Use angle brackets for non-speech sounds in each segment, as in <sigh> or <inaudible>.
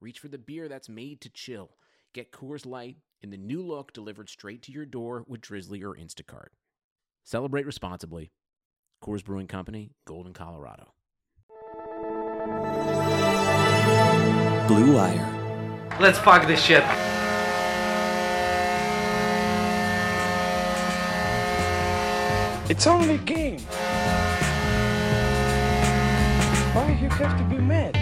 reach for the beer that's made to chill. Get Coors Light in the new look delivered straight to your door with Drizly or Instacart. Celebrate responsibly. Coors Brewing Company, Golden, Colorado. Blue Wire. Let's fuck this shit. It's only a game. Why you have to be mad?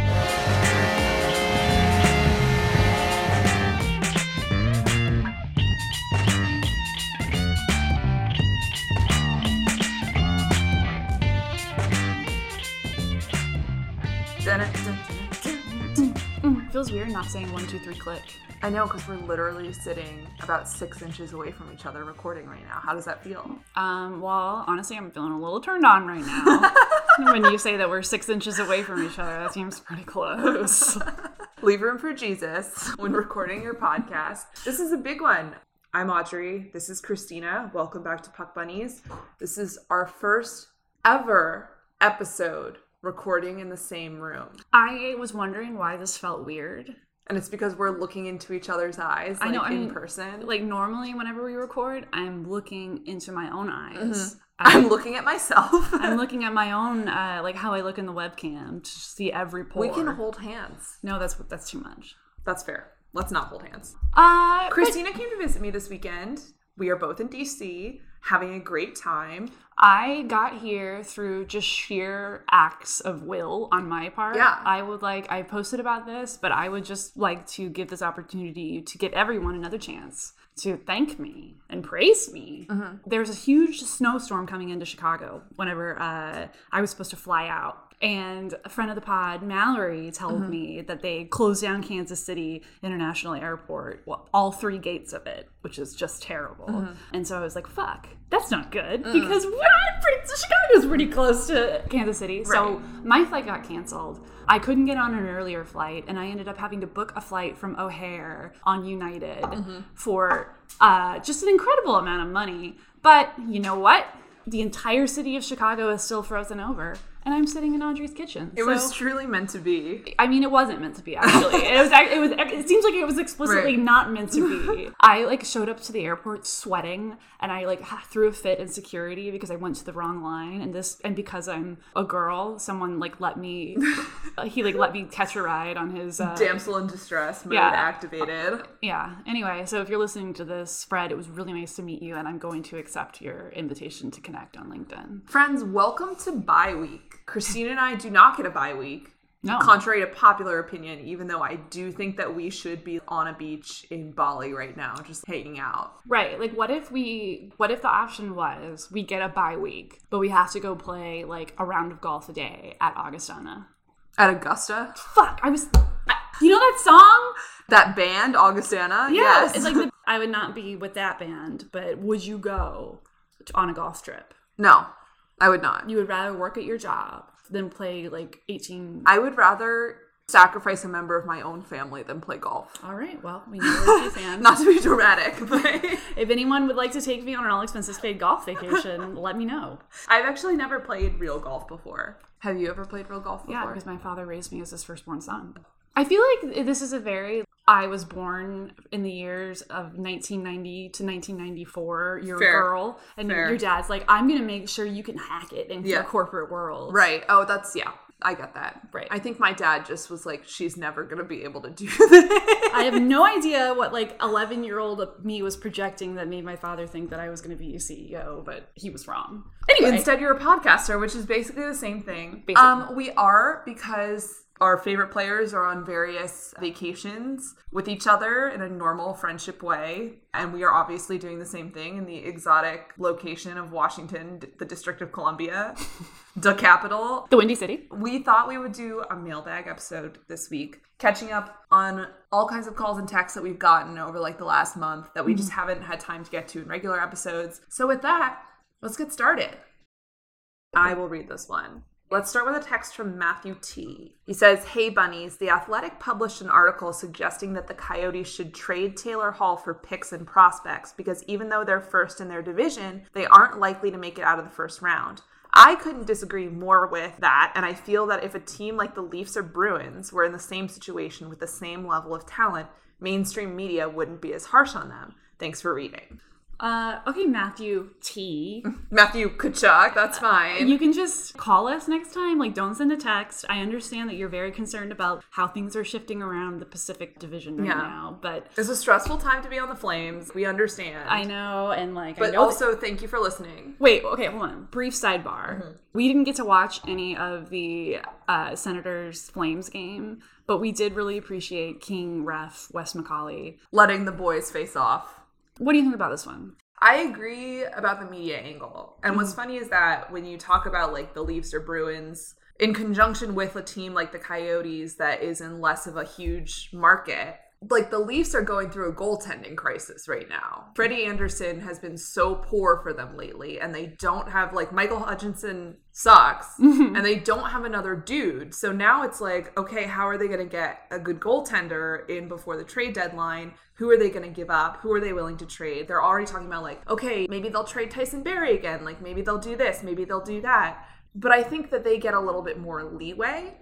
Feels weird not saying one, two, three, click. I know, because we're literally sitting about six inches away from each other recording right now. How does that feel? Um, well, honestly, I'm feeling a little turned on right now. <laughs> when you say that we're six inches away from each other, that seems pretty close. <laughs> Leave room for Jesus when recording your podcast. This is a big one. I'm Audrey. This is Christina. Welcome back to Puck Bunnies. This is our first ever episode recording in the same room. I was wondering why this felt weird. And it's because we're looking into each other's eyes like I know, I in mean, person. Like normally, whenever we record, I'm looking into my own eyes. I'm looking at myself. <laughs> I'm looking at my own, uh, like how I look in the webcam to see every pore. we can hold hands. No, that's that's too much. That's fair. Let's not hold hands. Uh, Christina came to visit me this weekend. We are both in DC, having a great time. I got here through just sheer acts of will on my part. Yeah. I would like, I posted about this, but I would just like to give this opportunity to give everyone another chance to thank me and praise me. Mm-hmm. There's a huge snowstorm coming into Chicago whenever uh, I was supposed to fly out. And a friend of the pod, Mallory, told Mm-hmm. me that they closed down Kansas City International Airport, well, all three gates of it, which is just terrible. Mm-hmm. And so I was like, fuck, that's not good Mm. because we're pretty, Chicago's pretty close to Kansas City. So my flight got canceled. I couldn't get on an earlier flight, and I ended up having to book a flight from O'Hare on United Mm-hmm. for uh, just an incredible amount of money. But you know what? The entire city of Chicago is still frozen over, and I'm sitting in Audrey's kitchen. It So- was truly meant to be. I mean, it wasn't meant to be. Actually, it was. It was. It seems like it was explicitly Right. not meant to be. <laughs> I like showed up to the airport sweating, and I like threw a fit in security because I went to the wrong line, and this, and because I'm a girl, someone like let me. <laughs> he like let me catch a ride on his. Uh, Damsel in distress mode Yeah. activated. yeah. Anyway, so if you're listening to this, Fred, it was really nice to meet you, and I'm going to accept your invitation to connect on LinkedIn. Friends, welcome to bye week. Christina and I do not get a bye week. No. Contrary to popular opinion, even though I do think that we should be on a beach in Bali right now, just hanging out. Right. Like, what if we, what if the option was we get a bye week, but we have to go play like a round of golf a day at Augustana? At Augusta? Fuck, I was, you know that song? That band, Augustana? yes. It's like, the, <laughs> I would not be with that band, but would you go on a golf trip? no, I would not. You would rather work at your job than play like 18. I would rather sacrifice a member of my own family than play golf. All right, well, we know we're fans. <laughs> Not to be dramatic, <laughs> but <laughs> if anyone would like to take me on an all expenses paid golf vacation, let me know. I've actually never played real golf before. Have you ever played real golf before? Yeah, because my father raised me as his firstborn son. I feel like this is a very I was born in the years of 1990 to 1994. You're Fair. a girl, and Fair. your dad's like, I'm gonna make sure you can hack it into Yeah. the corporate world. Right. Oh, that's yeah. I get that. Right. I think my dad just was like, she's never gonna be able to do <laughs> this. I have no idea what like 11 year old me was projecting that made my father think that I was gonna be a CEO, but he was wrong. Anyway, Instead, you're a podcaster, which is basically the same thing. Basically. Um, we are because Our favorite players are on various vacations with each other in a normal friendship way. And we are obviously doing the same thing in the exotic location of Washington, the District of Columbia, <laughs> the capital. The Windy City. We thought we would do a mailbag episode this week, catching up on all kinds of calls and texts that we've gotten over like the last month that we just mm-hmm. haven't had time to get to in regular episodes. So, with that, let's get started. I will read this one. Let's start with a text from Matthew T. He says, Hey bunnies, The Athletic published an article suggesting that the Coyotes should trade Taylor Hall for picks and prospects because even though they're first in their division, they aren't likely to make it out of the first round. I couldn't disagree more with that, and I feel that if a team like the Leafs or Bruins were in the same situation with the same level of talent, mainstream media wouldn't be as harsh on them. Thanks for reading. Uh, okay, Matthew T. <laughs> Matthew Tkachuk, that's fine. You can just call us next time. Like, don't send a text. I understand that you're very concerned about how things are shifting around the Pacific Division right Yeah. now, but It's a stressful time to be on the Flames. We understand. I know, and like, I But know that- also, thank you for listening. Wait, okay, hold on. Brief sidebar. Mm-hmm. We didn't get to watch any of the uh, Senators Flames game, but we did really appreciate King Ref Wes McCauley. Letting the boys face off. What do you think about this one? I agree about the media angle. And what's Mm-hmm. funny is that when you talk about like the Leafs or Bruins in conjunction with a team like the Coyotes that is in less of a huge market, like the Leafs are going through a goaltending crisis right now. Freddie Andersen has been so poor for them lately, and they don't have like Michael Hutchinson sucks, Mm-hmm. <laughs> and they don't have another dude. So now it's like, okay, how are they going to get a good goaltender in before the trade deadline? Who are they going to give up? Who are they willing to trade? They're already talking about like, okay, maybe they'll trade Tyson Barrie again. Like maybe they'll do this, maybe they'll do that. But I think that they get a little bit more leeway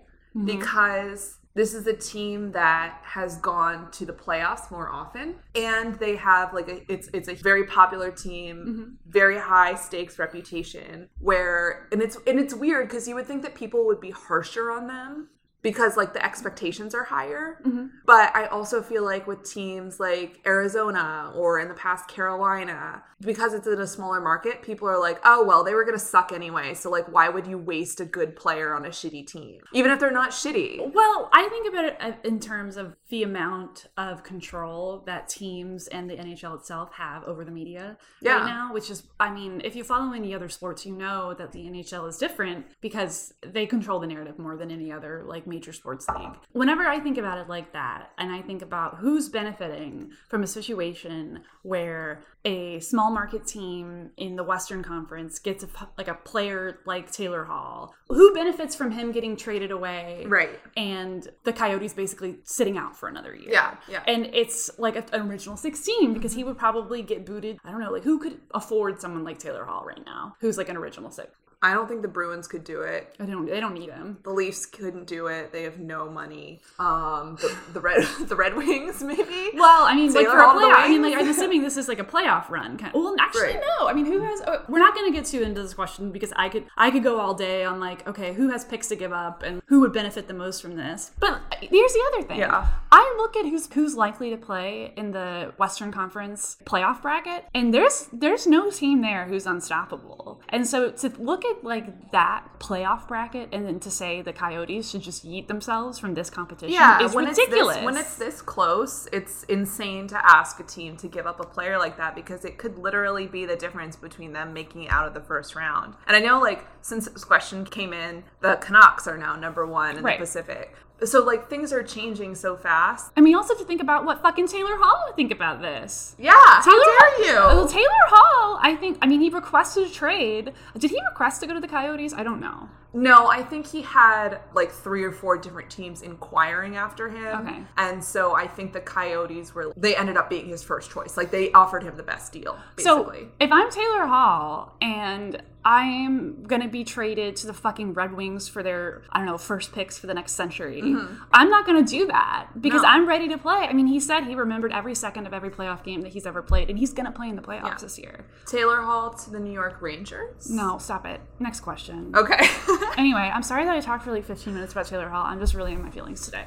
because this is a team that has gone to the playoffs more often and they have like a, it's it's a very popular team mm-hmm. very high stakes reputation where and it's and it's weird because you would think that people would be harsher on them because like the expectations are higher. But i also feel like with teams like arizona or in the past carolina because it's in a smaller market people are like oh well they were gonna suck anyway so like why would you waste a good player on a shitty team? Even if they're not shitty. Well, I think about it uh, in terms of the amount of control that teams and the NHL itself have over the media Yeah. right now, which is, I mean, if you follow any other sports, you know that the NHL is different because they control the narrative more than any other like major sports league. Whenever I think about it like that, and I think about who's benefiting from a situation where a small market team in the Western Conference gets a, like a player like Taylor Hall, who benefits from him getting traded away? Right. and the Coyotes basically sitting out for another year. Yeah, yeah. And it's like a- an original 16 because he would probably get booted. I don't know, like who could afford someone like Taylor Hall right now who's like an original six? I don't think the bruins could do it I don't they don't need him. the Leafs couldn't do it. They have no money. Um, the, the red <laughs> the Red Wings maybe. Well, I mean, like for a playoff, I mean, like I'm assuming this is like a playoff run. Kind of. well, actually, Right. no. I mean, who has? oh, We're not going to get too into this question because I could, I could go all day on like, okay, who has picks to give up and who would benefit the most from this. But here's the other thing. Yeah. I look at who's who's likely to play in the Western Conference playoff bracket, and there's there's no team there who's unstoppable. And so to look at like that playoff bracket and then to say the Coyotes should just yeet themselves from this competition yeah, is when ridiculous. It's this, when it's this close, it's insane to ask a team to give up a player like that because it could literally be the difference between them making it out of the first round. And I know, like, since this question came in, the Canucks are now number one in Right. the Pacific. So, like, things are changing so fast. And we also have to think about what fucking Taylor Hall would think about this. Yeah, how Taylor, dare you? Uh, well, Taylor Hall, I think, I mean, he requested a trade. Did he request to go to the Coyotes? I don't know. No, I think he had like three or four different teams inquiring after him. Okay. And so I think the Coyotes were, they ended up being his first choice. Like they offered him the best deal, basically. So if I'm Taylor Hall and I'm gonna be traded to the fucking Red Wings for their I don't know first picks for the next century, I'm not gonna do that because Mm-hmm. No. I'm ready to play. I mean, he said he remembered every second of every playoff game that he's ever played, and he's gonna play in the playoffs this year. Taylor Hall to the New York Rangers? No, stop it. Next question. Okay. <laughs> Anyway, I'm sorry that I talked for like 15 minutes about Taylor Hall. I'm just really in my feelings today.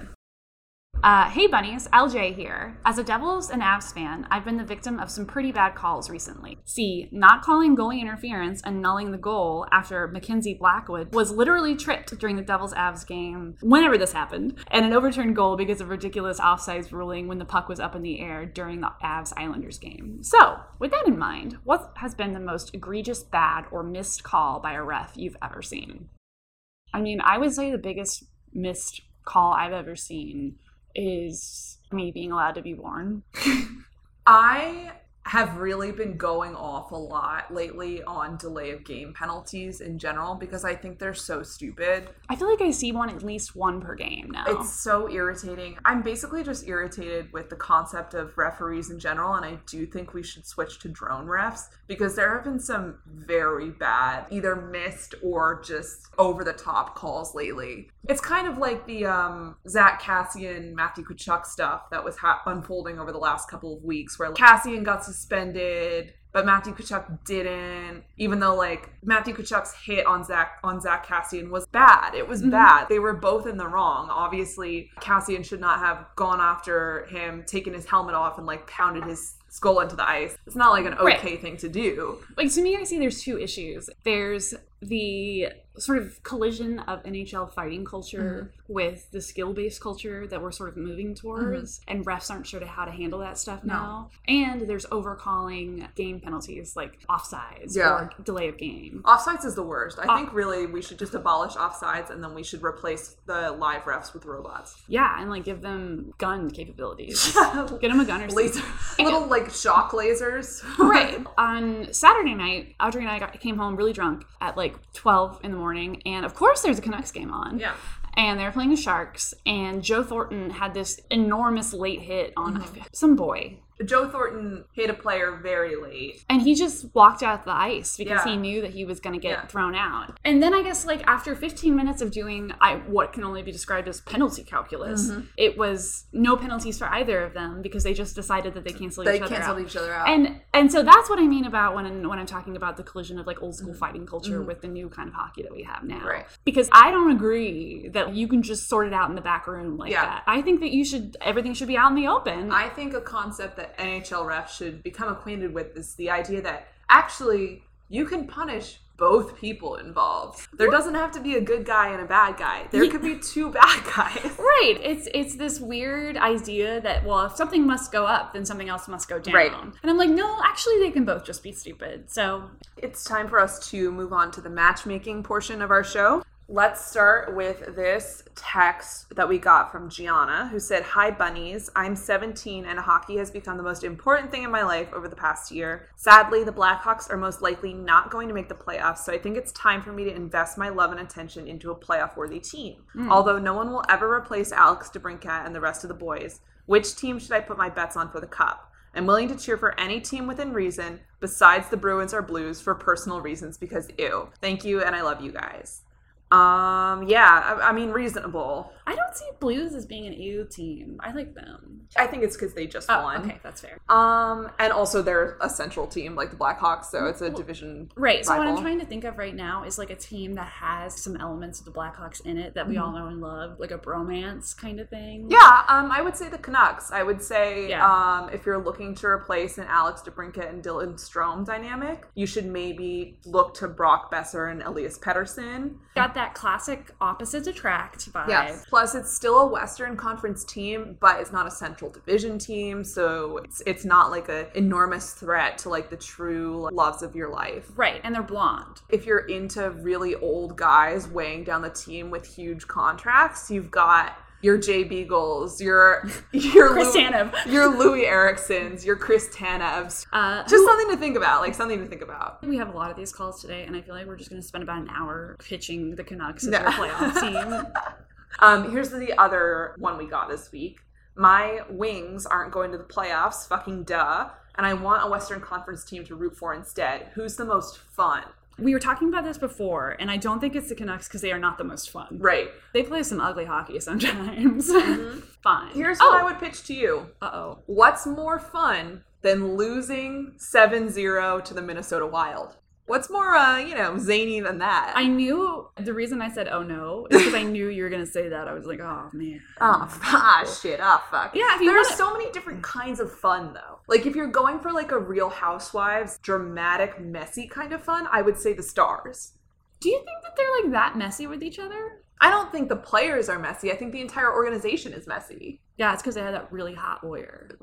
Uh, hey bunnies, LJ here. As a Devils and Avs fan, I've been the victim of some pretty bad calls recently. See, not calling goalie interference and nulling the goal after Mackenzie Blackwood was literally tripped during the Devils Avs game, whenever this happened, and an overturned goal because of ridiculous offsides ruling when the puck was up in the air during the Avs Islanders game. So, with that in mind, what has been the most egregious bad or missed call by a ref you've ever seen? I mean, I would say the biggest missed call I've ever seen is me being allowed to be born. <laughs> I have really been going off a lot lately on delay of game penalties in general because I think they're so stupid. I feel like I see one at least one per game now. It's so irritating. I'm basically just irritated with the concept of referees in general, and I do think we should switch to drone refs because there have been some very bad, either missed or just over the top calls lately. It's kind of like the um, Zach Kassian, Matthew Tkachuk stuff that was ha- unfolding over the last couple of weeks, where Kassian got suspended. Suspended, but Matthew Tkachuk didn't, even though like Matthew Tkachuk's hit on Zach on Zach Kassian was bad. It was mm-hmm. bad. They were both in the wrong. Obviously, Kassian should not have gone after him, taken his helmet off, and like pounded his skull into the ice. It's not like an Right. okay thing to do. like to me i see there's two issues there's the sort of collision of nhl fighting culture mm-hmm. with the skill-based culture that we're sort of moving towards mm-hmm. and refs aren't sure to how to handle that stuff now and there's overcalling game penalties like offsides Yeah. or delay of game Offsides is the worst. I think really we should just abolish offsides and then we should replace the live refs with robots. yeah and like give them gun capabilities <laughs> get them a gun or Laser, <laughs> little like shock lasers. right on saturday night audrey and i got, came home really drunk at like 12 in the morning and of course there's a canucks game on Yeah. and they're playing the Sharks, and Joe Thornton had this enormous late hit on Mm-hmm. some boy. Joe Thornton hit a player very late. And he just walked out the ice because Yeah. he knew that he was going to get Yeah. thrown out. And then I guess like after 15 minutes of doing I what can only be described as penalty calculus, Mm-hmm. it was no penalties for either of them because they just decided that they canceled They each other canceled out. each other out. And and so that's what I mean about when I'm, when I'm talking about the collision of like old school fighting culture with the new kind of hockey that we have now. Mm-hmm. Right. Because I don't agree that you can just sort it out in the back room like Yeah. that. I think that you should everything should be out in the open. I think a concept that NHL refs should become acquainted with is the idea that actually you can punish both people involved. There doesn't have to be a good guy and a bad guy. There could be two <laughs> bad guys. Right. It's it's this weird idea that well, if something must go up, then something else must go down. Right. And I'm like, no, actually, they can both just be stupid. So It's time for us to move on to the matchmaking portion of our show. Let's start with this text that we got from Gianna, who said, Hi, bunnies. I'm 17 and hockey has become the most important thing in my life over the past year. Sadly, the Blackhawks are most likely not going to make the playoffs, so I think it's time for me to invest my love and attention into a playoff worthy team. Hmm. Although no one will ever replace Alex DeBrincat and the rest of the boys, which team should I put my bets on for the cup? I'm willing to cheer for any team within reason, besides the Bruins or Blues, for personal reasons because ew. Thank you, and I love you guys. Um, yeah, I, I mean, reasonable. I don't see Blues as being an EU team. I like them. I think it's because they just Oh, won. okay, that's fair. Um, and also they're a central team like the Blackhawks, so it's a division. Right. So what I'm trying to think of right now is like a team that has some elements of the Blackhawks in it that we all know and love, like a bromance kind of thing. Mm-hmm. Yeah, um, I would say the Canucks. I would say Yeah. um, if you're looking to replace an Alex DeBrincat and Dylan Strome dynamic, you should maybe look to Brock Boeser and Elias Pettersson. Got that classic opposites attract vibe. Yes. Plus, it's still a Western Conference team, but it's not a Central Division team, so it's it's not like a enormous threat to like the true loves of your life. Right. And they're blonde. If you're into really old guys weighing down the team with huge contracts, you've got your Jay Beagles, your your Chris Lou- Tanev. <laughs> your Loui Erikssons, your Chris Tanevs. Uh, Just something to think about, like something to think about. We have a lot of these calls today, and I feel like we're just going to spend about an hour pitching the Canucks as our playoff <laughs> team. Um, here's the other one we got this week. My Wings aren't going to the playoffs, fucking duh. And I want a Western Conference team to root for instead. Who's the most fun? We were talking about this before, and I don't think it's the Canucks because they are not the most fun. Right. They play some ugly hockey sometimes. <laughs> Fine. Here's oh. what I would pitch to you. Uh oh. What's more fun than losing 7 0 to the Minnesota Wild? What's more, uh, you know, zany than that? I knew the reason I said oh no is because I knew you were gonna say that. I was like, oh man. <laughs> Oh, ah, shit. Oh, fuck. Yeah, if you There's wanna- so many different kinds of fun, though. Like, if you're going for, like, a Real Housewives, dramatic, messy kind of fun, I would say the stars. Do you think that they're like that messy with each other? I don't think the players are messy. I think the entire organization is messy. Yeah, it's because they had that really hot lawyer. <laughs>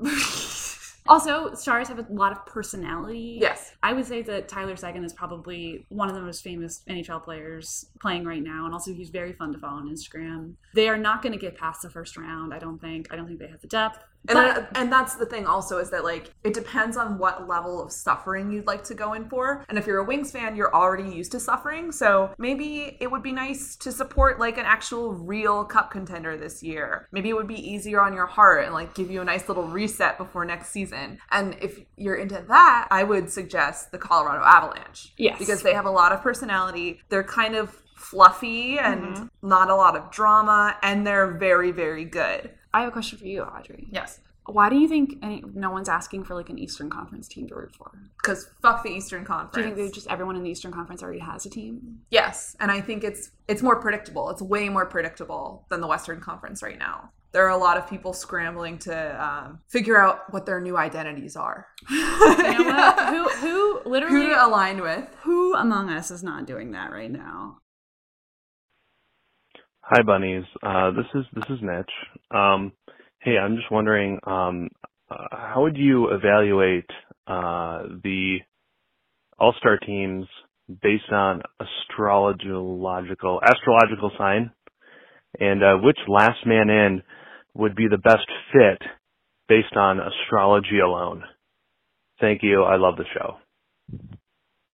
also, stars have a lot of personality. Yes. I would say that Tyler Seguin is probably one of the most famous NHL players playing right now, and also he's very fun to follow on Instagram. They are not going to get past the first round. I don't think. I don't think they have the depth. And, But- and that's the thing also is that like it depends on what level of suffering you'd like to go in for. And if you're a Wings fan, you're already used to suffering, so maybe it would be nice to support like an actual real cup contender this year. Maybe it would be easier on your heart and like give you a nice little reset before next season. And if you're into that, I would suggest the Colorado Avalanche. Yes. Because they have a lot of personality. They're kind of fluffy and mm-hmm. not a lot of drama and they're very very good. I have a question for you, Audrey. Yes. Why do you think any, no one's asking for like an Eastern Conference team to root for? because fuck the Eastern Conference. Do you think just everyone in the Eastern Conference already has a team? yes, and I think it's it's more predictable. It's way more predictable than the Western Conference right now. There are a lot of people scrambling to um, figure out what their new identities are, You know what? who who <laughs> who literally to align with. who among us is not doing that right now? Hi, bunnies. Uh, this is this is Mitch. Um, hey, I'm just wondering, um, uh, how would you evaluate uh, the All-Star teams based on astrological astrological sign, and uh, which last man in would be the best fit based on astrology alone? Thank you. I love the show.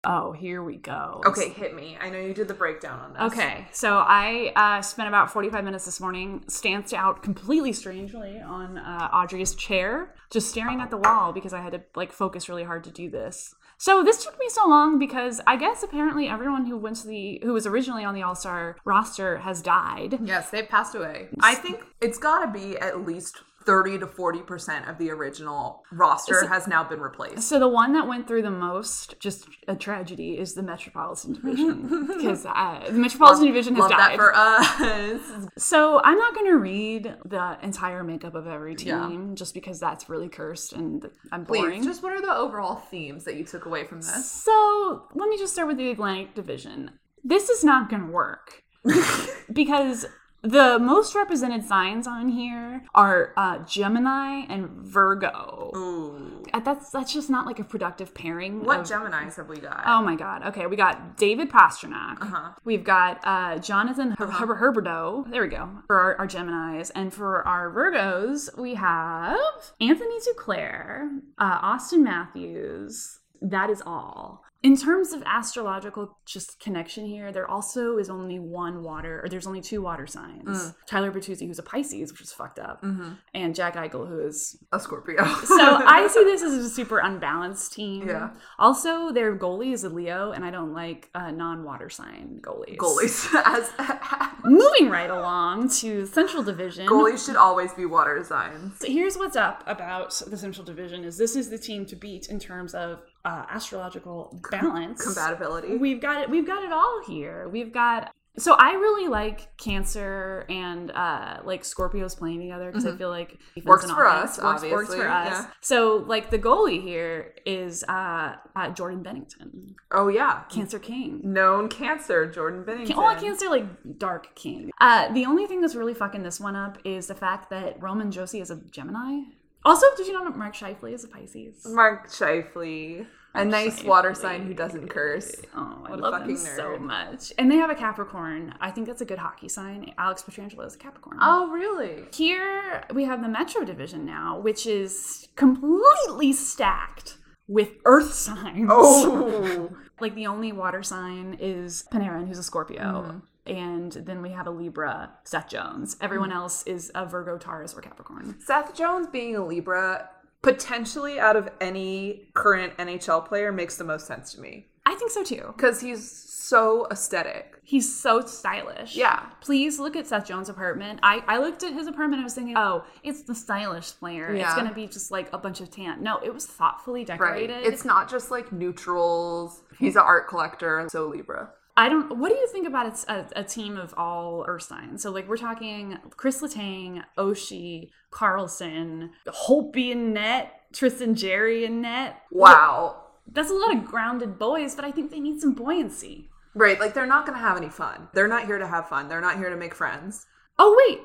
Oh, here we go. Okay, hit me. I know you did the breakdown on this. Okay, so I uh, spent about 45 minutes this morning stanced out completely strangely on uh, Audrey's chair, just staring at the wall because I had to like focus really hard to do this. So this took me so long because I guess apparently everyone who went to the who was originally on the All Star roster has died. Yes, they've passed away. I think it's got to be at least thirty to forty percent of the original roster has now been replaced. So the one that went through the most, just a tragedy, is the Metropolitan Division <laughs> because uh, the Metropolitan Division has Love that died. for us. <laughs> So I'm not going to read the entire makeup of every team Yeah. just because that's really cursed and I'm Please, boring. just what are the overall themes that you took away from this? So let me just start with the Atlantic Division. This is not going to work <laughs> because the most represented signs on here are uh, Gemini and Virgo. Ooh. Uh, That's that's just not like a productive pairing. What of- Geminis have we got? Oh my god. Okay, we got David Pastrnak. Uh-huh. We've got uh, Jonathan Her- Her- Herberto. There we go. For our, our Geminis. And for our Virgos, we have Anthony Duclair, uh, Auston Matthews. That is all. In terms of astrological just connection here, there also is only one water, or there's only two water signs. Mm. Tyler Bertuzzi, who's a Pisces, which is fucked up, Mm-hmm. and Jack Eichel, who is a Scorpio. so I <laughs> see this as a super unbalanced team. Yeah. Also, their goalie is a Leo, and I don't like uh, non-water sign goalies. goalies <laughs> as <laughs> Moving right along to Central Division. goalies should always be water signs. So here's what's up about the Central Division: is this is the team to beat in terms of uh, astrological balance, Compatibility. We've got it. We've got it all here. We've got. So I really like Cancer and uh, like Scorpios playing together because I feel like Mm-hmm. Works for us, works, works for us. yeah. So like the goalie here is uh, uh, Jordan Binnington, Oh yeah, Cancer King. known cancer, Jordan Binnington. Can't say like dark king. Uh, the only thing that's really fucking this one up is the fact that Roman Josi is a Gemini. Also, did you know that Mark Scheifele is a Pisces? Mark Scheifele, a nice water sign who doesn't curse. Oh, I What a love him fucking so nerd. much. And they have a Capricorn. I think that's a good hockey sign. Alex Pietrangelo is a Capricorn. Oh really? Here we have the Metro Division now, which is completely stacked with Earth signs. Oh, <laughs> like the only water sign is Panarin, who's a Scorpio. Mm-hmm. And then we have a Libra, Seth Jones. Everyone Mm-hmm. else is a Virgo, Taurus, or Capricorn. Seth Jones being a Libra potentially out of any current NHL player makes the most sense to me. I think so too. because he's so aesthetic. He's so stylish. Yeah. Please look at Seth Jones' apartment. I, I looked at his apartment I was thinking, oh, it's the stylish player. It's going to be just like a bunch of tan. No, it was thoughtfully decorated. Right. decorated. It's not just like neutrals. He's an art collector, so Libra. I don't. What do you think about it's a, a team of all Earth signs? So like we're talking Chris Letang, Oshie, Carlson, Holtby and net, Tristan Jarry and net. Wow. That's a lot of grounded boys, but I think they need some buoyancy. Right, like they're not gonna have any fun. They're not here to have fun. They're not here to make friends. Oh wait,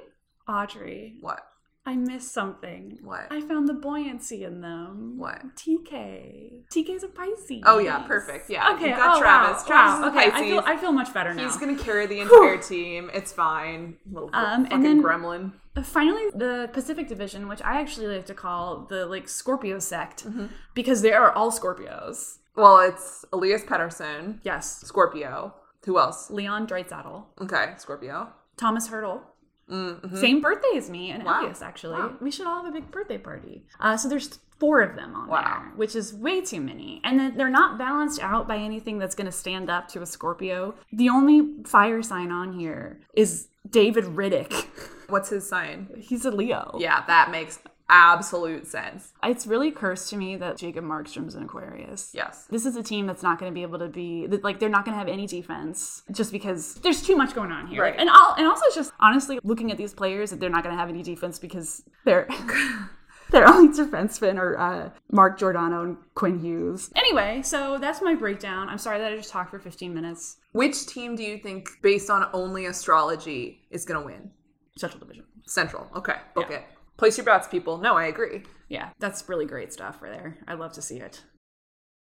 Audrey, What? I missed something. What? I found the buoyancy in them. What? TK. TK's a Pisces. Oh yeah, perfect. Yeah. Okay. You got oh, Travis. Wow. Travis wow. Okay. I feel I feel much better now. He's gonna carry the entire team. It's fine. Little Um, and fucking then- gremlin. Uh, Finally, the Pacific Division, which I actually like to call the like Scorpio sect, Mm-hmm. because they are all Scorpios. Well, it's Elias Pettersson, Yes, Scorpio. Who else? Leon Draisaitl, Okay, Scorpio. Tomas Hertl. Mm-hmm. Same birthday as me and Wow. Elias, actually. Wow. We should all have a big birthday party. Uh, so there's four of them on Wow. there, which is way too many. And then they're not balanced out by anything that's going to stand up to a Scorpio. The only fire sign on here is David Rittich. What's his sign? He's a Leo. Yeah, that makes absolute sense. It's really cursed to me that Jacob Markstrom's an Aquarius. Yes. This is a team that's not going to be able to be like they're not going to have any defense just because there's too much going on here. Right. And I'll, and also just honestly looking at these players that they're not going to have any defense because they're <laughs> their only defensemen are uh, Mark Giordano and Quinn Hughes. Anyway, so that's my breakdown. I'm sorry that I just talked for 15 minutes. Which team do you think, based on only astrology, is gonna win? Central Division. Central. Okay, book Yeah. it. Place your bets, people. No, I agree. Yeah, that's really great stuff right there. I'd love to see it.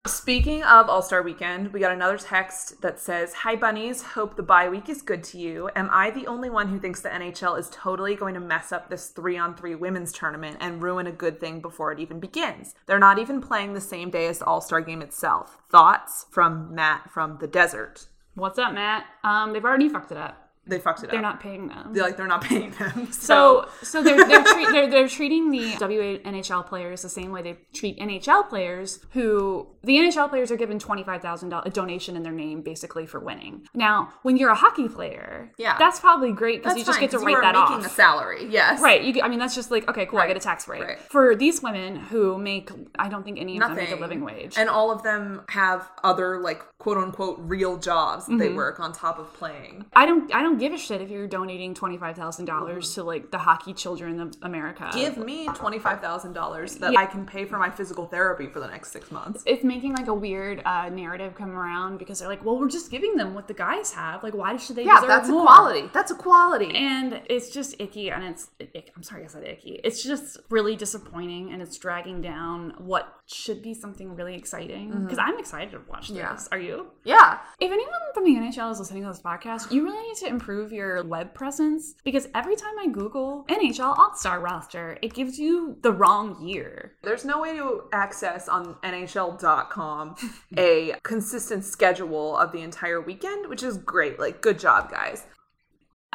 Speaking of All Star Weekend, we got another text that says, Hi, bunnies. Hope the bye week is good to you. Am I the only one who thinks the NHL is totally going to mess up this three on three women's tournament and ruin a good thing before it even begins? They're not even playing the same day as the All Star game itself. Thoughts from Matt from the desert. What's up, Matt? Um, they've already fucked it up. They fucked it up. They're not paying them. They're like, they're not paying them. <laughs> So, so they're they're, treat, they're they're treating the WNHL players the same way they treat NHL players. Who the NHL players are given twenty five thousand dollars a donation in their name basically for winning. Now, when you're a hockey player, Yeah. that's probably great because you just fine, get to write that making off. a salary. Yes. Right. You, I mean, that's just like okay, cool. I get a tax break. right. For these women who make, I don't think any of them Nothing. make a living wage. And all of them have other like quote unquote real jobs that they Mm-hmm. work on top of playing. I don't. I don't give a shit if you're donating twenty five thousand dollars to like the hockey children of America. Give me twenty five thousand dollars that Yeah. I can pay for my physical therapy for the next six months. it's making like a weird uh, narrative come around because they're like, well, we're just giving them what the guys have. Like, why should they? Yeah, that's more? equality. That's equality. And it's just icky, and it's ick- I'm sorry I said icky. It's just really disappointing, and it's dragging down what should be something really exciting. Because I'm excited to watch this. Mm-hmm. Yeah. Are you? yeah. If anyone from the NHL is listening to this podcast, you really need to improve your web presence because every time I Google NHL All Star roster, it gives you the wrong year. There's no way to access on NHL.com <laughs> a consistent schedule of the entire weekend, which is great. Like, good job, guys.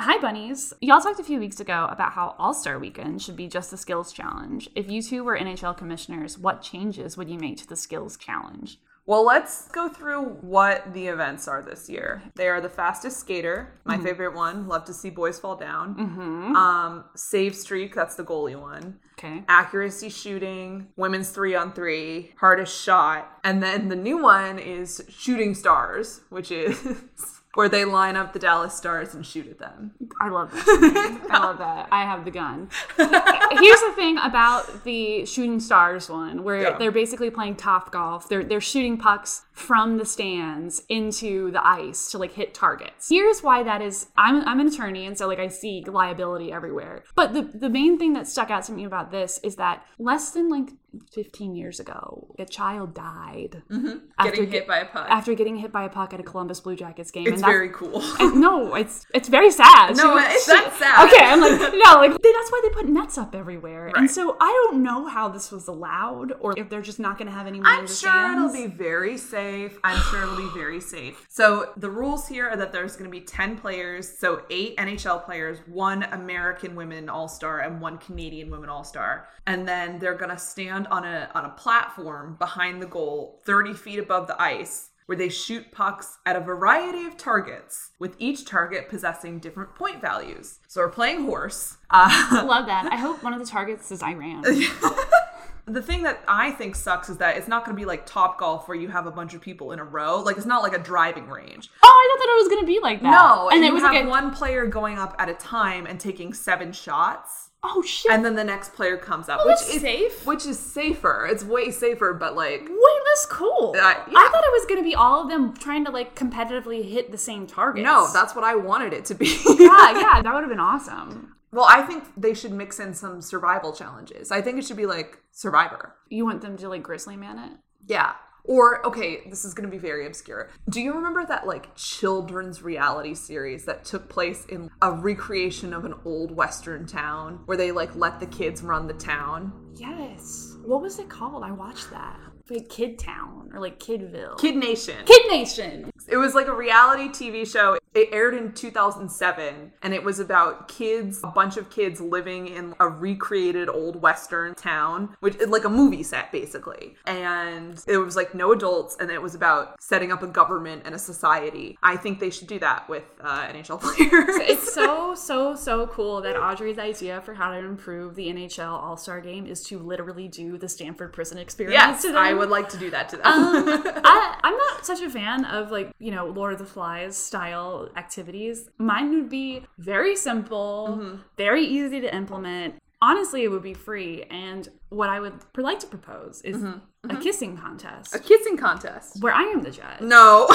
Hi, bunnies. Y'all talked a few weeks ago about how All Star Weekend should be just the skills challenge. If you two were NHL commissioners, what changes would you make to the skills challenge? Well, let's go through what the events are this year. They are the fastest skater, my favorite one. Love to see boys fall down. Mm-hmm. Um, save streak, that's the goalie one. Okay. Accuracy shooting, women's three on three, hardest shot, and then the new one is shooting stars, which is <laughs> where they line up the Dallas Stars and shoot at them. I love that. I love that. <laughs> I have the gun. Here's the thing about the shooting stars one, where Yeah. they're basically playing top golf. They're they're shooting pucks from the stands into the ice to like hit targets. Here's why that is. I'm I'm an attorney, and so like I see liability everywhere. But the the main thing that stuck out to me about this is that less than like 15 years ago, a child died mm-hmm. after Getting get- hit by a puck. after getting hit by a puck at a Columbus Blue Jackets game. it's and that's- very cool. <laughs> and no, it's it's very sad. <laughs> No, She- it's she- not sad. Okay, I'm like <laughs> no, like that's why they put nets up everywhere. And so I don't know how this was allowed, or if they're just not going to have anyone. in I'm sure it'll be very safe. I'm sure it'll be very safe. So the rules here are that there's going to be 10 players, so eight NHL players, one American women All-Star and one Canadian women All-Star. And then they're going to stand on a on a platform behind the goal, 30 feet above the ice. where they shoot pucks at a variety of targets, with each target possessing different point values. So we're playing horse. Uh, Love that. I hope <laughs> one of the targets is Iran. <laughs> the thing that I think sucks is that it's not going to be like Top Golf where you have a bunch of people in a row. Like it's not like a driving range. Oh, I thought that it was gonna be like that. No, and, and it you was have like a, one player going up at a time and taking seven shots. oh shit. and then the next player comes up, Oh, which is safe. Which is safer. It's way safer, but like Wait, that's cool. Uh, yeah. I thought it was gonna be all of them trying to like competitively hit the same target. no, that's what I wanted it to be. yeah, yeah, <laughs> that would have been awesome. Well, I think they should mix in some survival challenges. I think it should be like Survivor. You want them to like Grizzly Man it? Yeah. Or okay, this is going to be very obscure. Do you remember that like children's reality series that took place in a recreation of an old western town where they like let the kids run the town? Yes. What was it called? I watched that. Like Kid Town or like Kidville. Kid Nation. Kid Nation. It was like a reality TV show. It aired in 2007 and it was about kids, a bunch of kids living in a recreated old western town, which is like a movie set basically. And it was like no adults and it was about setting up a government and a society. I think they should do that with uh, NHL <laughs> players. It's so so so cool that Audrey's idea for how to improve the NHL All Star Game is to literally do the Stanford Prison Experience. yes. I would like to do that to them. um, <laughs> I, I'm not such a fan of like you know Lord of the Flies style activities. Mine would be very simple, mm-hmm. very easy to implement. Honestly, it would be free. And what I would like to propose is mm-hmm. a mm-hmm. kissing contest a kissing contest. where I am the judge, No. <laughs>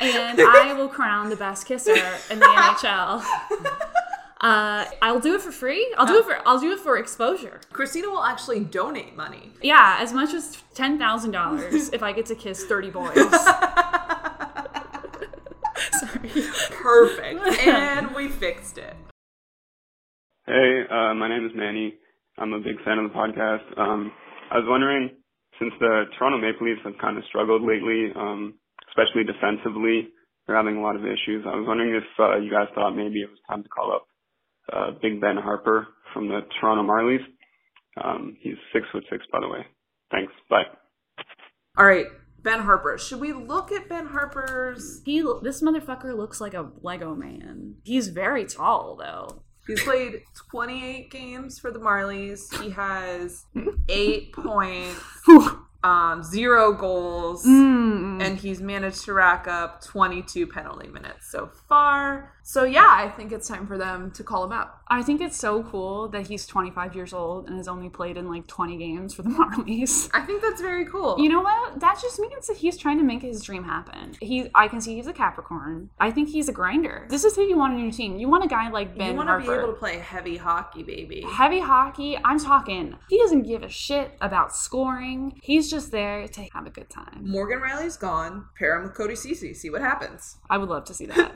and I will crown the best kisser in the <laughs> NHL. Uh, I'll do it for free. I'll do it for I'll do it for exposure. Christina will actually donate money. Yeah, as much as ten thousand dollars <laughs> if I get to kiss thirty boys. <laughs> Sorry. Perfect. <laughs> and we fixed it. Hey, uh, my name is Manny. I'm a big fan of the podcast. Um, I was wondering, since the Toronto Maple Leafs have kind of struggled lately, um, especially defensively, they're having a lot of issues. I was wondering if uh, you guys thought maybe it was time to call up uh, Big Ben Harpur from the Toronto Marlies. Um, he's six foot six, by the way. Thanks. Bye. All right, Ben Harpur. Should we look at Ben Harpur's? He this motherfucker looks like a Lego man. He's very tall though. He's played 28 games for the Marlies. He has eight points, <laughs> um, zero goals, Mm. And he's managed to rack up 22 penalty minutes so far. So yeah, I think it's time for them to call him up. I think it's so cool that he's 25 years old and has only played in like 20 games for the <laughs> Marlies. I think that's very cool. You know what? That just means that he's trying to make his dream happen. He, I can see he's a Capricorn. I think he's a grinder. This is who you want on your team. You want a guy like Ben you want to be able to play heavy hockey, baby. Heavy hockey, I'm talking. He doesn't give a shit about scoring. He's just there to have a good time. Morgan Rielly's gone. Pair him with Cody Cece. See what happens. I would love to see that.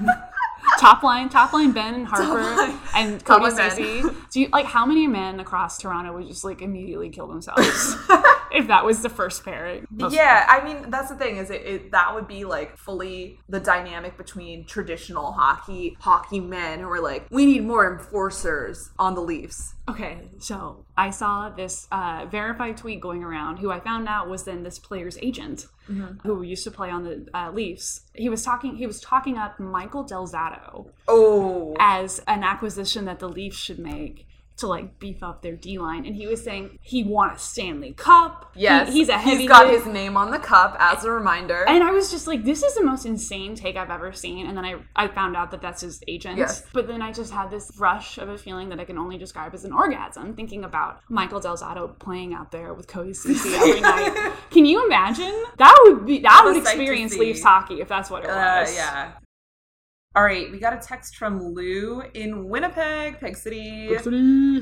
<laughs> top line, top line Ben and Harpur and Cody. Cece. Do you like how many men across Toronto would just like immediately kill themselves <laughs> if that was the first pairing? Yeah, I mean that's the thing is it, it that would be like fully the dynamic between traditional hockey hockey men who are like we need more enforcers on the Leafs. Okay, so I saw this uh, verified tweet going around, who I found out was then this player's agent, who used to play on the uh, Leafs. He was talking. He was talking up Michael Del Zotto Oh, as an acquisition that the Leafs should make to like beef up their D line, and he was saying he won a Stanley Cup. He- yes, he's a heavy. He's got hit. his name on the cup as a reminder. And I was just like, this is the most insane take I've ever seen. And then I, I found out that that's his agent. Yes. But then I just had this rush of a feeling that I can only describe as an orgasm, thinking about Michael Del Zotto playing out there with Cody Cece every <laughs> night. Can you imagine? That would be that would experience. Leafs hockey if that's what it Uh, was. yeah. All right, we got a text from Lou in Winnipeg, Peg City.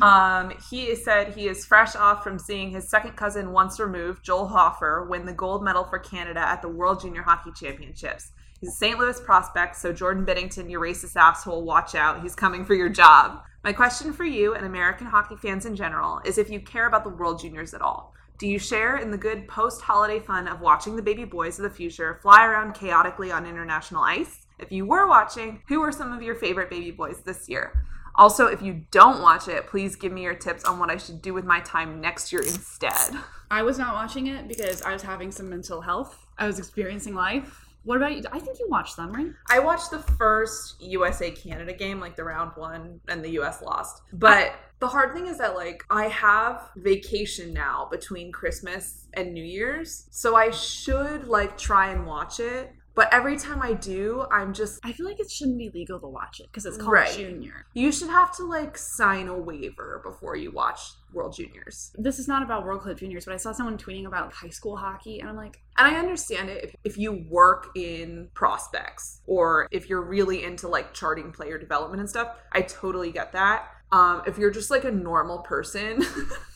Um, he said he is fresh off from seeing his second cousin once removed, Joel Hofer, win the gold medal for Canada at the World Junior Hockey Championships. He's a St. Louis prospect, so Jordan Binnington, you racist asshole, watch out. He's coming for your job. My question for you and American hockey fans in general is if you care about the World Juniors at all. Do you share in the good post holiday fun of watching the baby boys of the future fly around chaotically on international ice? If you were watching, who were some of your favorite baby boys this year? Also, if you don't watch it, please give me your tips on what I should do with my time next year instead. I was not watching it because I was having some mental health. I was experiencing life. What about you? I think you watched them, right? I watched the first USA Canada game, like the round one, and the US lost. But the hard thing is that, like, I have vacation now between Christmas and New Year's. So I should, like, try and watch it. But every time I do, I'm just. I feel like it shouldn't be legal to watch it because it's called Right. junior. You should have to, like, sign a waiver before you watch World Juniors. This is not about World Club Juniors, but I saw someone tweeting about high school hockey, and I'm like, And I understand it if, if you work in prospects or if you're really into like charting player development and stuff. I totally get that. Um, if you're just like a normal person <laughs>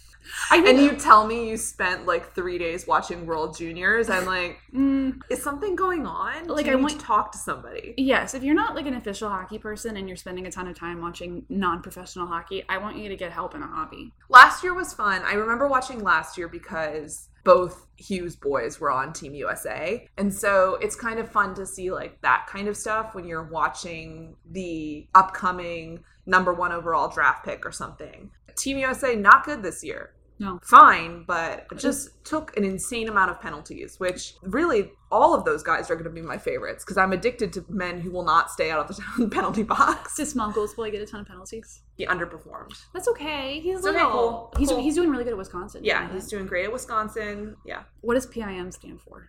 and you tell me you spent like three days watching World Juniors, I'm like, Mm, is something going on? Like, I want- to talk to somebody. yes, if you're not like an official hockey person and you're spending a ton of time watching non-professional hockey, I want you to get help in a hobby. Last year was fun. I remember watching last year because both Hughes boys were on Team USA. And so it's kind of fun to see like that kind of stuff when you're watching the upcoming number one overall draft pick or something. Team USA, not good this year. No. Fine, but just took an insane amount of penalties, which really all of those guys are going to be my favorites because I'm addicted to men who will not stay out of the <laughs> penalty box. Did Smuggles will I get a ton of penalties? He underperformed. That's okay. He's It's okay, little. cool, He's cool. he's doing really good at Wisconsin. Yeah, he's doing great at Wisconsin. Yeah. What does PIM stand for?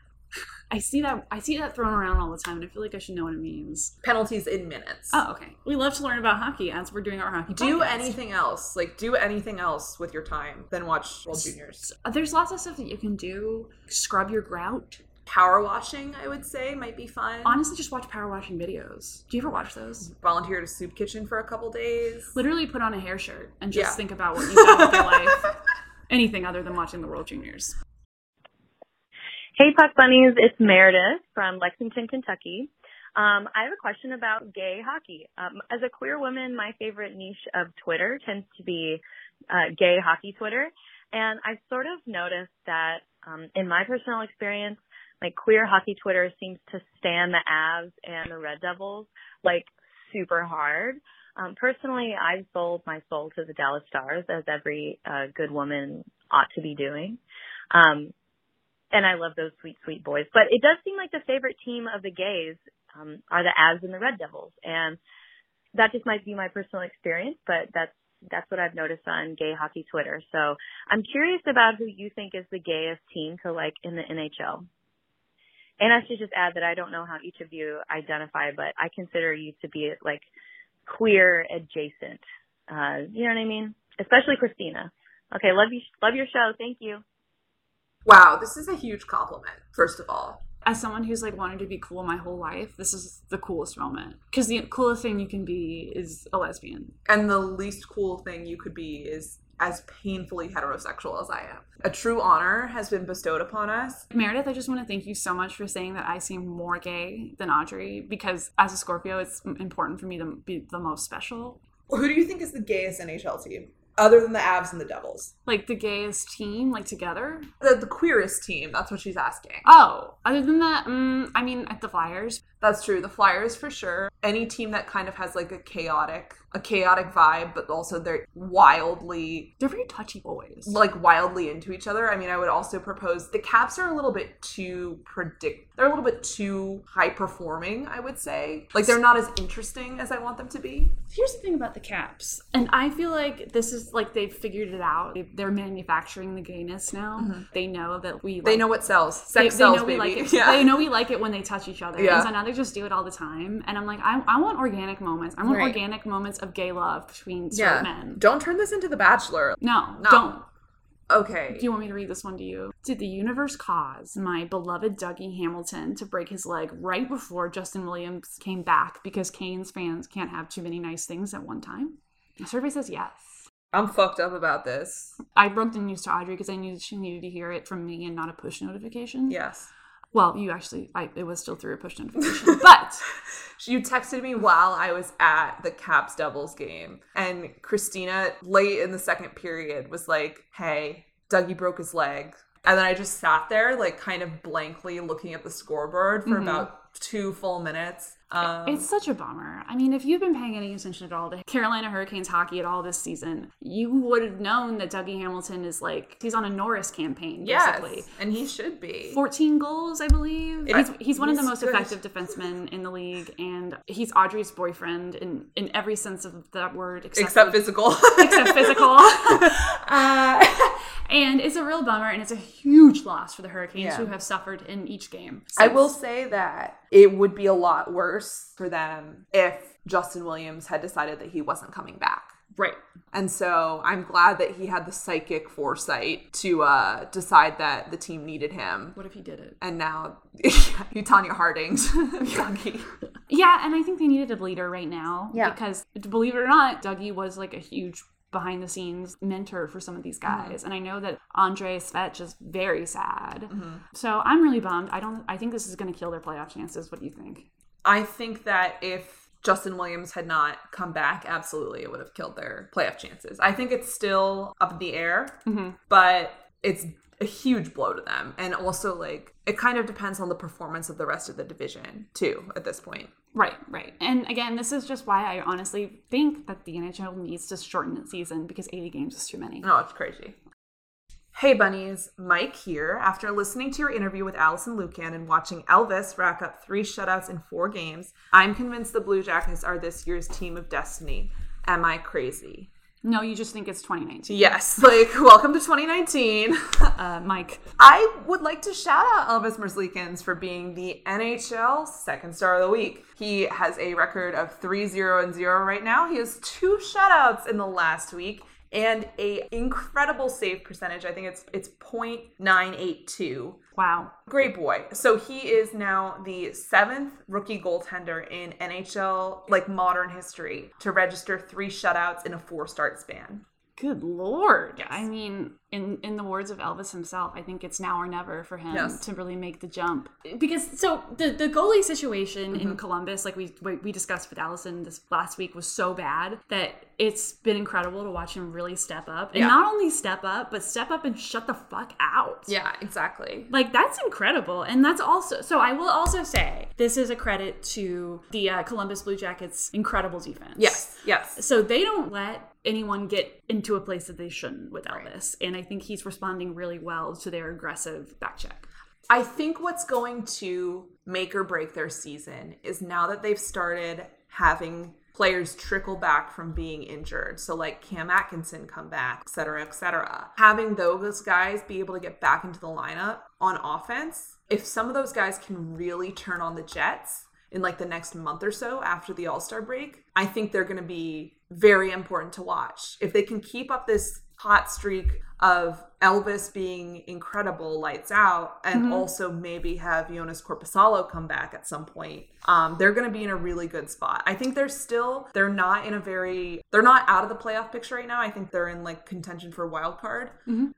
I see that I see that thrown around all the time, and I feel like I should know what it means. penalties in minutes. Oh, okay. We love to learn about hockey as we're doing our hockey. do podcast. anything else. Like do anything else with your time than watch World Juniors. There's lots of stuff that you can do. Scrub your grout. Power washing, I would say, might be fun. Honestly, just watch power washing videos. Do you ever watch those? Volunteer at a soup kitchen for a couple days. Literally put on a hair shirt and just Yeah. think about what you've done with your life. <laughs> Anything other than watching the World Juniors. Hey, Puck Bunnies. It's Meredith from Lexington, Kentucky. Um, I have a question about gay hockey. Um, as a queer woman, my favorite niche of Twitter tends to be uh, gay hockey Twitter. And I've sort of noticed that um, in my personal experience, like queer hockey Twitter seems to stand the Avs and the Red Devils like super hard. Um, personally, I've sold my soul to the Dallas Stars, as every uh, good woman ought to be doing. Um, and I love those sweet, sweet boys. But it does seem like the favorite team of the gays um, are the Avs and the Red Devils, and that just might be my personal experience, but that's that's what I've noticed on gay hockey Twitter. So I'm curious about who you think is the gayest team to like in the NHL. And I should just add that I don't know how each of you identify, but I consider you to be like queer adjacent. Uh, you know what I mean? Especially Christina. Okay, love you, love your show. Thank you. Wow, this is a huge compliment, first of all. As someone who's like wanted to be cool my whole life, this is the coolest moment. Because the coolest thing you can be is a lesbian. And the least cool thing you could be is as painfully heterosexual as I am. A true honor has been bestowed upon us. Meredith, I just want to thank you so much for saying that I seem more gay than Audrey because as a Scorpio, it's important for me to be the most special. Who do you think is the gayest NHL team? Other than the Avs and the Devils. Like the gayest team, like together. The, the queerest team, that's what she's asking. Oh, other than that, mm, I mean, at the Flyers. That's true. The Flyers for sure. Any team that kind of has like a chaotic, a chaotic vibe, but also they're wildly, They're very touchy boys. like wildly into each other. I mean, I would also propose the Caps are a little bit too predict. They're a little bit too high performing. I would say, like they're not as interesting as I want them to be. Here's the thing about the Caps, and I feel like this is like they've figured it out. They- They're manufacturing the gayness now. Mm-hmm. They know that we. They know what sells. Sex they sells, know we baby. like it. Yeah. They know we like it when they touch each other. Yeah. And so now they just do it all the time. And I'm like, I, I want organic moments. I want Right. organic moments of gay love between straight men. Don't turn this into The Bachelor. No, No. don't. Okay. Do you want me to read this one to you? Did the universe cause my beloved Dougie Hamilton to break his leg right before Justin Williams came back because Canes fans can't have too many nice things at one time? The survey says yes. I'm fucked up about this. I broke the news to Audrey because I knew that she needed to hear it from me and not a push notification. Yes. Well, you actually, I, it was still through a push notification. <laughs> but <laughs> You texted me while I was at the Caps Devils game, and Christina, late in the second period, was like, Hey, Dougie broke his leg. And then I just sat there, like, kind of blankly looking at the scoreboard for Mhm. about two full minutes. Um, It's such a bummer. I mean, if you've been paying any attention at all to Carolina Hurricanes hockey at all this season, you would have known that Dougie Hamilton is like he's on a Norris campaign, yes, basically. and he should be. 14 goals, I believe. It- He's, he's one of the most good. effective defensemen in the league, and he's Audrey's boyfriend in, in every sense of that word, except, except for- physical. except physical. <laughs> <laughs> uh, and it's a real bummer, and it's a huge loss for the Hurricanes, Yeah. who have suffered in each game. I will say that it would be a lot worse for them if Justin Williams had decided that he wasn't coming back. Right. And so I'm glad that he had the psychic foresight to uh, decide that the team needed him. What if he did it? And now <laughs> he Tonya Harding's <laughs> Dougie. Yeah, and I think they needed a leader right now. Yeah. Because believe it or not, Dougie was like a huge behind the scenes mentor for some of these Mm-hmm. guys. And I know that Andre Svetch is very sad. Mm-hmm. So I'm really bummed. I don't I think this is gonna kill their playoff chances. What do you think? I think that if Justin Williams had not come back, absolutely it would have killed their playoff chances. I think it's still up in the air, but it's a huge blow to them. And also, like, it kind of depends on the performance of the rest of the division, too, at this point. Right, right. And again, this is just why I honestly think that the NHL needs to shorten its season because 80 games is too many. Oh, it's crazy. Hey bunnies, Mike here. After listening to your interview with Alison Lukan and watching Elvis rack up three shutouts in four games, I'm convinced the Blue Jackets are this year's team of destiny. Am I crazy? No, you just think it's 2019. Yes, <laughs> like welcome to 2019. <laughs> Uh, Mike, I would like to shout out Elvis Merzlikins for being the NHL second star of the week. He has a record of 3-0 and 0 right now. He has two shutouts in the last week and a incredible save percentage. I think it's it's .982. wow. Great boy. So he is now the seventh rookie goaltender in NHL like modern history to register three shutouts in a four start span. Good lord. I mean, in in the words of Elvis himself, I think it's now or never for him Yes. to really make the jump. Because so the the goalie situation Mm-hmm. in Columbus, like we we we discussed with Alison this last week, was so bad that it's been incredible to watch him really step up. And Yeah. not only step up, but step up and shut the fuck out. Yeah, exactly. Like that's incredible, and that's also so. I will also say this is a credit to the uh, Columbus Blue Jackets' incredible defense. Yes, yes. So they don't let anyone get into a place that they shouldn't with Elvis, and I think he's responding really well to their aggressive back check. I think what's going to make or break their season is now that they've started having players trickle back from being injured. So like Cam Atkinson come back, et cetera, et cetera. Having those guys be able to get back into the lineup on offense, if some of those guys can really turn on the Jets in like the next month or so after the All-Star break, I think they're going to be very important to watch. If they can keep up this hot streak of Elvis being incredible, lights out, and also maybe have Joonas Korpisalo come back at some point. Um, they're going to be in a really good spot. I think they're still they're not in a very they're not out of the playoff picture right now. I think they're in like contention for a wild card,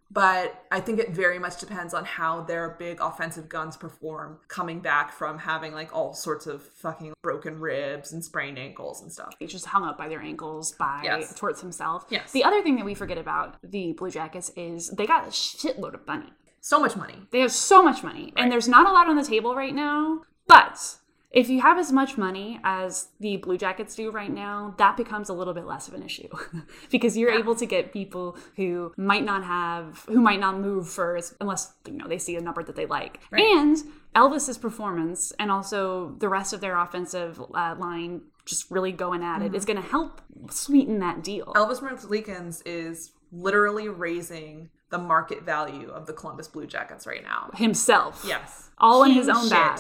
but I think it very much depends on how their big offensive guns perform coming back from having like all sorts of fucking broken ribs and sprained ankles and stuff. They just hung up by their ankles by Yes. Torts himself. Yes. The other thing that we forget about the Blue Jackets is they got a shitload of money. So much money. They have so much money, and there's not a lot on the table right now. But if you have as much money as the Blue Jackets do right now, that becomes a little bit less of an issue <laughs> because you're able to get people who might not have, who might not move first unless you know they see a number that they like. And Elvis's performance, and also the rest of their offensive uh, line, just really going at it, is going to help sweeten that deal. Elvis Merzlikins is literally raising the market value of the Columbus Blue Jackets right now. Himself, Yes. all in his own shit. bag.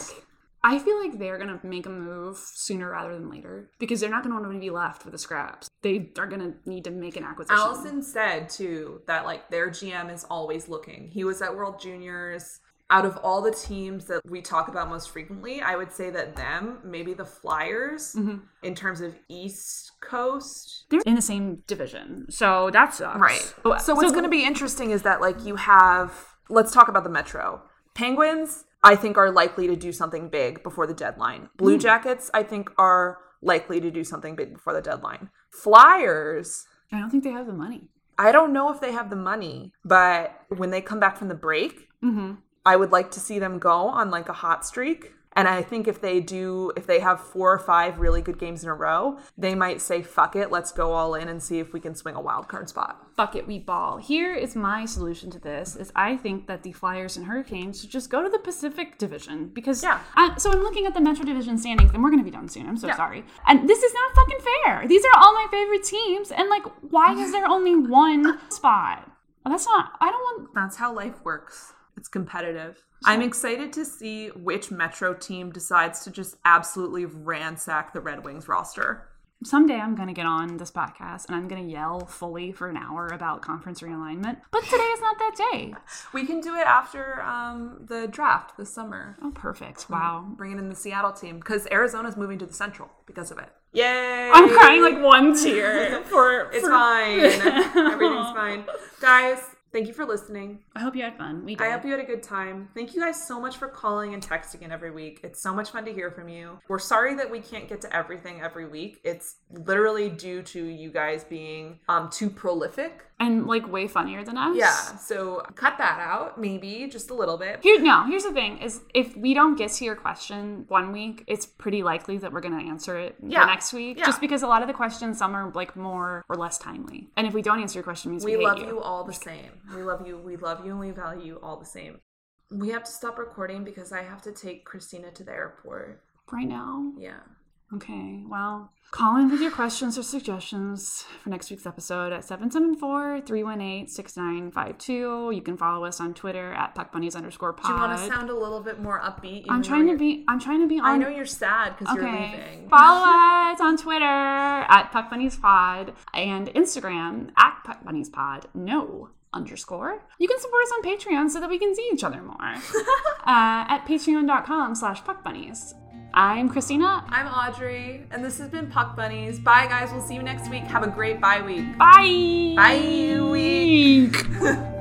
I feel like they're gonna make a move sooner rather than later because they're not gonna want to be left with the scraps. They are gonna need to make an acquisition. Alison said too that like their GM is always looking. He was at World Juniors. Out of all the teams that we talk about most frequently, I would say that them, maybe the Flyers, Mm-hmm. in terms of East Coast, They're in the same division, so that sucks. Right. So, So what's going to be interesting is that like you have let's talk about the Metro. Penguins I think are likely to do something big before the deadline. Blue Jackets I think are likely to do something big before the deadline. Flyers I don't think they have the money. I don't know if they have the money, but when they come back from the break, I would like to see them go on like a hot streak And I think if they do, if they have four or five really good games in a row, they might say, fuck it, let's go all in and see if we can swing a wild card spot. Fuck it, we ball. Here is my solution to this: is I think that the Flyers and Hurricanes should just go to the Pacific Division because Yeah. I, so I'm looking at the Metro Division standings, and we're gonna be done soon. I'm so Yeah. sorry. And this is not fucking fair. These are all my favorite teams, and like, why is there only one <laughs> spot? That's not. I don't want. That's how life works. It's competitive. I'm excited to see which Metro team decides to just absolutely ransack the Red Wings roster. Someday I'm gonna get on this podcast and I'm gonna yell fully for an hour about conference realignment. But today is not that day. We can do it after um, the draft this summer. Oh, perfect. Wow. Bringing in the Seattle team because Arizona's moving to the Central because of it. Yay! I'm crying like one tear <laughs> for. It's for- fine. <laughs> Everything's fine. Guys, thank you for listening. I hope you had fun. We did. I hope you had a good time. Thank you guys so much for calling and texting in every week. It's so much fun to hear from you. We're sorry that we can't get to everything every week. It's literally due to you guys being um too prolific. and like way funnier than us. Yeah, so cut that out maybe just a little bit. Here, no. Here's the thing: is if we don't get to your question one week, it's pretty likely that we're going to answer it Yeah. the next week. Yeah. Just because a lot of the questions, some are like more or less timely, and if we don't answer your question, means we, We love you all the same. We love you. We love you and we value you all the same. We have to stop recording because I have to take Christina to the airport. right now. Yeah. Okay, well, call in with your questions or suggestions for next week's episode at 774-318-6952. You can follow us on Twitter at puckbunnies underscore pod. Do you want to sound a little bit more upbeat? I'm trying to be I'm trying to be on I know you're sad because you're Okay. leaving. Follow us on Twitter at Puck Bunnies Pod and Instagram at Puck Bunnies Pod. No underscore. You can support us on Patreon so that we can see each other more. <laughs> uh, at patreon.com slash puckbunnies. I'm Christina. I'm Audrey, and this has been Puck Bunnies. Bye, guys. We'll see you next week. Have a great bye week. Bye. Bye week. <laughs>